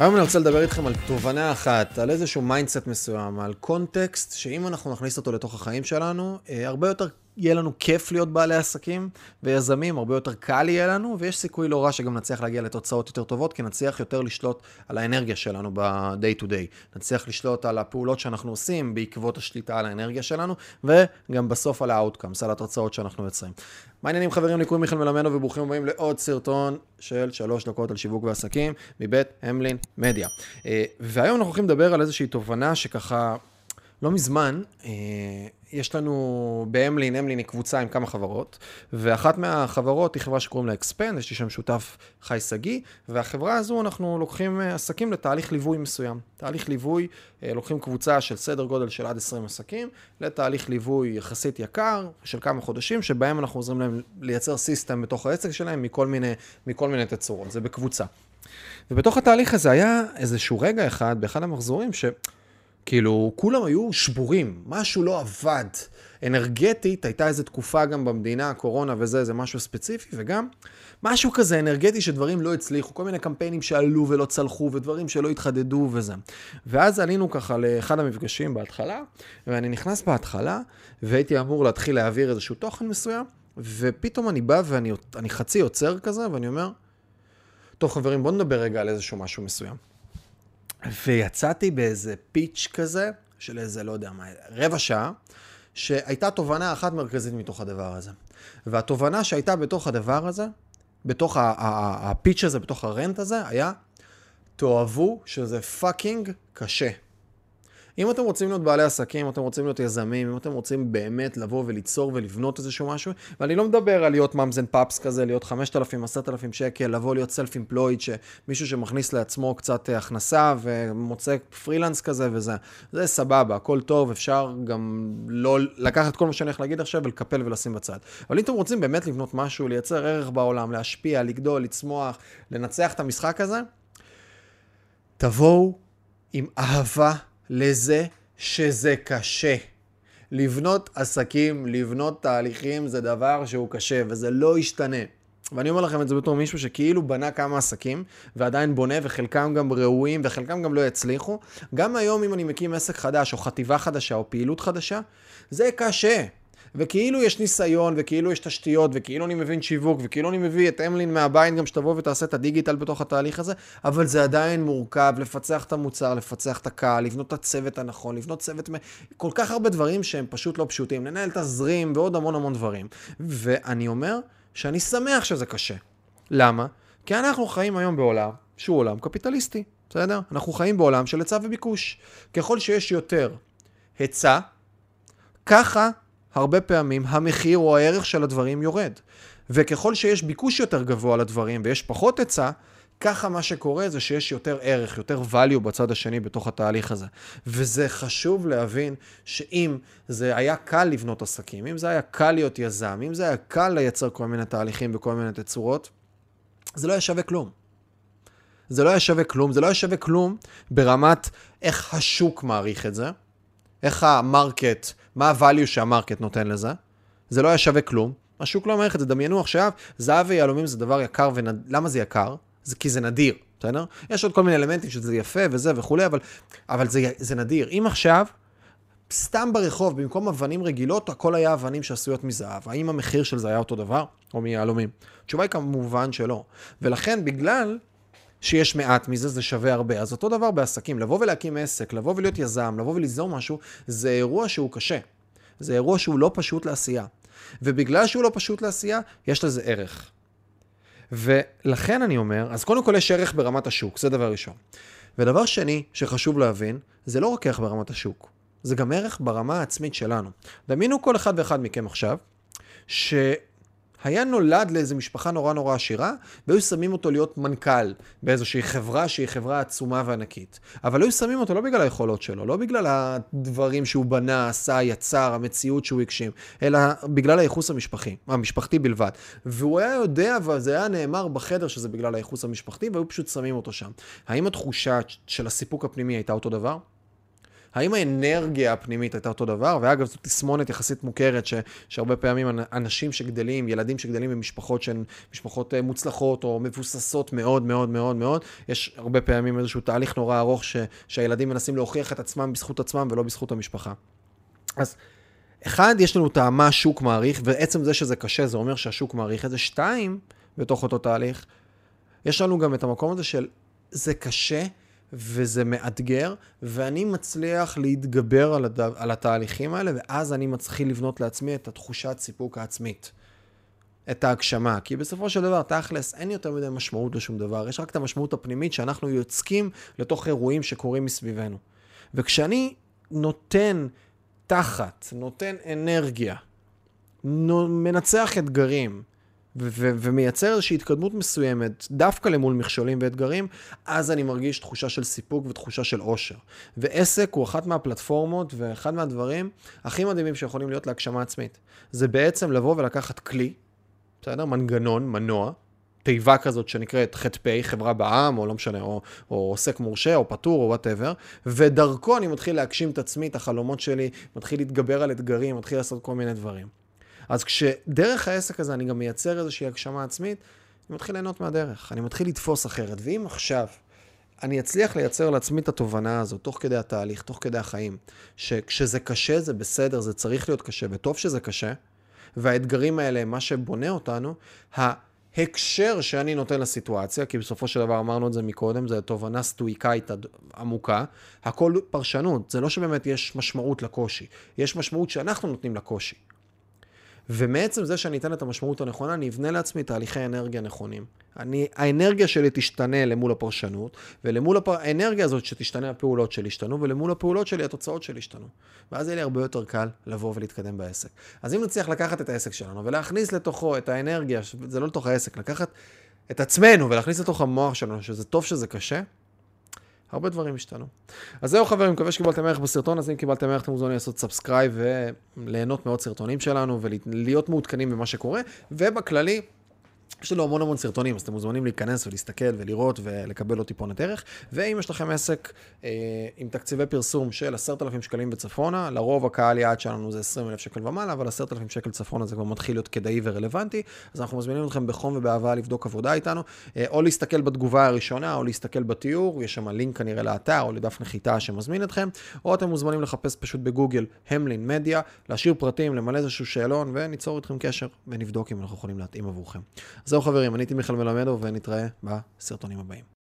היום אני רוצה לדבר איתכם על תובנה אחת, על איזשהו mindset מסוים, על context, שאם אנחנו נכניס אותו לתוך החיים שלנו, אה, הרבה יותר יהיה לנו כיף להיות בעלי עסקים ויזמים, הרבה יותר קל יהיה לנו, ויש סיכוי לא רע שגם נצליח להגיע לתוצאות יותר טובות, כי נצליח יותר לשלוט על האנרגיה שלנו ב-day to day. נצליח לשלוט על הפעולות שאנחנו עושים בעקבות השליטה על האנרגיה שלנו, וגם בסוף על ה-outcomes, על התוצאות שאנחנו יוצרים. מה העניינים חברים? לי קוראים מיכאל מלמדו וברוכים הבאים לעוד סרטון של שלוש דקות על שיווק ועסקים מבית אמלין מדיה. אה, והיום אנחנו הולכים לדבר על איזושהי תובנה שככה לא מזמן, אה, יש לנו באמלין, אמלין היא קבוצה עם כמה חברות, ואחת מהחברות היא חברה שקוראים לה אקספנד, יש לי שם שותף חי שגיא, והחברה הזו אנחנו לוקחים אה, עסקים לתהליך ליווי מסוים. תהליך ליווי, אה, לוקחים קבוצה של סדר גודל של עד 20 עסקים, לתהליך ליווי יחסית יקר, של כמה חודשים, שבהם אנחנו עוזרים להם לייצר system בתוך העסק שלהם מכל מיני, מכל מיני תצורות, זה בקבוצה. ובתוך התהליך הזה היה איזשהו רגע אחד, באחד המחזורים, ש... כאילו, כולם היו שבורים, משהו לא עבד. אנרגטית, הייתה איזו תקופה גם במדינה, קורונה וזה, זה משהו ספציפי, וגם משהו כזה אנרגטי שדברים לא הצליחו, כל מיני קמפיינים שעלו ולא צלחו, ודברים שלא התחדדו וזה. ואז עלינו ככה לאחד המפגשים בהתחלה, ואני נכנס בהתחלה, והייתי אמור להתחיל להעביר איזשהו תוכן מסוים, ופתאום אני בא ואני חצי עוצר כזה, ואני אומר, טוב חברים, בואו נדבר רגע על איזשהו משהו מסוים. ויצאתי באיזה pitch כזה, של איזה, לא יודע מה, רבע שעה, שהייתה תובנה אחת מרכזית מתוך הדבר הזה. והתובנה שהייתה בתוך הדבר הזה, בתוך ה pitch הזה, בתוך ה rant הזה, היה, תאהבו שזה fucking קשה. אם אתם רוצים להיות בעלי עסקים, אם אתם רוצים להיות יזמים, אם אתם רוצים באמת לבוא וליצור ולבנות איזשהו משהו, ואני לא מדבר על להיות ממזן פאפס כזה, להיות 5,000, 10,000 שקל, לבוא להיות סלף אימפלויד, שמישהו שמכניס לעצמו קצת אה, הכנסה ומוצא פרילנס כזה וזה, זה סבבה, הכל טוב, אפשר גם לא לקחת כל מה שאני הולך להגיד עכשיו ולקפל ולשים בצד. אבל אם אתם רוצים באמת לבנות משהו, לייצר ערך בעולם, להשפיע, לגדול, לצמוח, לנצח את המשחק הזה, תבואו עם אהבה לזה שזה קשה. לבנות עסקים, לבנות תהליכים, זה דבר שהוא קשה, וזה לא ישתנה. ואני אומר לכם את זה בתור מישהו שכאילו בנה כמה עסקים, ועדיין בונה, וחלקם גם ראויים, וחלקם גם לא יצליחו. גם היום, אם אני מקים עסק חדש, או חטיבה חדשה, או פעילות חדשה, זה קשה. וכאילו יש ניסיון, וכאילו יש תשתיות, וכאילו אני מבין שיווק, וכאילו אני מביא את אמלין מהבית גם שתבוא ותעשה את הדיגיטל בתוך התהליך הזה, אבל זה עדיין מורכב, לפצח את המוצר, לפצח את הקהל, לבנות את הצוות הנכון, לבנות צוות, כל כך הרבה דברים שהם פשוט לא פשוטים, לנהל תזרים ועוד המון המון דברים. ואני אומר שאני שמח שזה קשה. למה? כי אנחנו חיים היום בעולם שהוא עולם קפיטליסטי, בסדר? אנחנו חיים בעולם של היצע וביקוש. ככל שיש יותר היצע, ככה הרבה פעמים המחיר או הערך של הדברים יורד. וככל שיש ביקוש יותר גבוה לדברים ויש פחות היצע, ככה מה שקורה זה שיש יותר ערך, יותר value בצד השני בתוך התהליך הזה. וזה חשוב להבין שאם זה היה קל לבנות עסקים, אם זה היה קל להיות יזם, אם זה היה קל לייצר כל מיני תהליכים בכל מיני תצורות, זה לא היה שווה כלום. זה לא היה שווה כלום, זה לא היה שווה כלום ברמת איך השוק מעריך את זה, איך המרקט מה ה-value שהמרקט נותן לזה? זה לא היה שווה כלום. השוק לא מערכת, דמיינו עכשיו, זהב ויהלומים זה דבר יקר, ולמה זה יקר? זה כי זה נדיר, בסדר? יש עוד כל מיני אלמנטים שזה יפה וזה וכולי, אבל, אבל זה, זה נדיר. אם עכשיו, סתם ברחוב, במקום אבנים רגילות, הכל היה אבנים שעשויות מזהב. האם המחיר של זה היה אותו דבר? או מיהלומים? התשובה היא כמובן שלא. ולכן, בגלל שיש מעט מזה, זה שווה הרבה. אז אותו דבר בעסקים, לבוא ולהקים עסק, לבוא ולהיות יזם, לבוא וליזום משהו, זה אירוע שהוא קשה. זה אירוע שהוא לא פשוט לעשייה. ובגלל שהוא לא פשוט לעשייה, יש לזה ערך. ולכן אני אומר, אז קודם כל יש ערך ברמת השוק, זה דבר ראשון. ודבר שני שחשוב להבין, זה לא רק ערך ברמת השוק, זה גם ערך ברמה העצמית שלנו. דמיינו כל אחד ואחד מכם עכשיו, ש... היה נולד לאיזו משפחה נורא נורא עשירה, והיו שמים אותו להיות מנכ"ל באיזושהי חברה שהיא חברה עצומה וענקית. אבל היו שמים אותו לא בגלל היכולות שלו, לא בגלל הדברים שהוא בנה, עשה, יצר, המציאות שהוא הגשים, אלא בגלל הייחוס המשפחי, המשפחתי בלבד. והוא היה יודע, וזה היה נאמר בחדר שזה בגלל הייחוס המשפחתי, והיו פשוט שמים אותו שם. האם התחושה של הסיפוק הפנימי הייתה אותו דבר? האם האנרגיה הפנימית הייתה אותו דבר? ואגב, זו תסמונת יחסית מוכרת, ש, שהרבה פעמים אנשים שגדלים, ילדים שגדלים במשפחות שהן משפחות אה, מוצלחות או מבוססות מאוד מאוד מאוד מאוד, יש הרבה פעמים איזשהו תהליך נורא ארוך ש, שהילדים מנסים להוכיח את עצמם בזכות עצמם ולא בזכות המשפחה. אז אחד, יש לנו את מה השוק מעריך, ועצם זה שזה קשה, זה אומר שהשוק מעריך את זה. שתיים, בתוך אותו תהליך, יש לנו גם את המקום הזה של זה קשה וזה מאתגר, ואני מצליח להתגבר על, הד... על התהליכים האלה, ואז אני מתחיל לבנות לעצמי את התחושת סיפוק העצמית. את ההגשמה, כי בסופו של דבר, תכלס, אין יותר מדי משמעות לשום דבר, יש רק את המשמעות הפנימית שאנחנו יוצקים לתוך אירועים שקורים מסביבנו. וכשאני נותן תחת, נותן אנרגיה, מנצח אתגרים, ו- ומייצר איזושהי התקדמות מסוימת, דווקא למול מכשולים ואתגרים, אז אני מרגיש תחושה של סיפוק ותחושה של עושר. ועסק הוא אחת מהפלטפורמות ואחד מהדברים הכי מדהימים שיכולים להיות להגשמה עצמית. זה בעצם לבוא ולקחת כלי, בסדר? מנגנון, מנוע, תיבה כזאת שנקראת ח"פ, חברה בע"מ, או לא משנה, או, או עוסק מורשה, או פטור, או whatever, ודרכו אני מתחיל להגשים את עצמי, את החלומות שלי, מתחיל להתגבר על אתגרים, מתחיל לעשות כל מיני דברים. אז כשדרך העסק הזה אני גם מייצר איזושהי הגשמה עצמית, אני מתחיל ליהנות מהדרך, אני מתחיל לתפוס אחרת. ואם עכשיו אני אצליח לייצר לעצמי את התובנה הזאת, תוך כדי התהליך, תוך כדי החיים, שכשזה קשה זה בסדר, זה צריך להיות קשה, וטוב שזה קשה, והאתגרים האלה הם מה שבונה אותנו, ההקשר שאני נותן לסיטואציה, כי בסופו של דבר אמרנו את זה מקודם, זו תובנה סטואיקאית עמוקה, הכל פרשנות, זה לא שבאמת יש משמעות לקושי, יש משמעות שאנחנו נותנים לקושי. ומעצם זה שאני אתן את המשמעות הנכונה, אני אבנה לעצמי תהליכי אנרגיה נכונים. אני, האנרגיה שלי תשתנה למול הפרשנות, ולמול הפ... האנרגיה הזאת שתשתנה הפעולות שלי ישתנו, ולמול הפעולות שלי התוצאות שלי ישתנו. ואז יהיה לי הרבה יותר קל לבוא ולהתקדם בעסק. אז אם נצליח לקחת את העסק שלנו ולהכניס לתוכו את האנרגיה, זה לא לתוך העסק, לקחת את עצמנו ולהכניס לתוך המוח שלנו, שזה טוב שזה קשה, הרבה דברים השתנו. אז זהו חברים, מקווה שקיבלתם ערך בסרטון הזה, אם קיבלתם ערך אתם מוזמנים לעשות subscribe וליהנות מעוד סרטונים שלנו ולהיות מעודכנים במה שקורה, ובכללי, יש לנו המון המון סרטונים, אז אתם מוזמנים להיכנס ולהסתכל ולראות ולקבל עוד טיפונת ערך. ואם יש לכם עסק אה, עם תקציבי פרסום של 10,000 שקלים וצפונה, לרוב הקהל יעד שלנו זה 20,000 שקל ומעלה, אבל 10,000 שקל צפונה זה כבר מתחיל להיות כדאי ורלוונטי, אז אנחנו מזמינים אתכם בחום ובאהבה לבדוק עבודה איתנו, אה, או להסתכל בתגובה הראשונה, או להסתכל בתיאור, יש שם לינק כנראה לאתר או לדף נחיתה שמזמין אתכם, או אתם מוזמנים לחפש פשוט בגוגל המלין מדיה, להשאיר פרטים, למלא איזשהו שאלון, וניצור איתכם קשר ונבדוק אם אנחנו יכולים להתאים עבורכם. זהו חברים, אני הייתי מיכאל מלמדו ונתראה בסרטונים הבאים.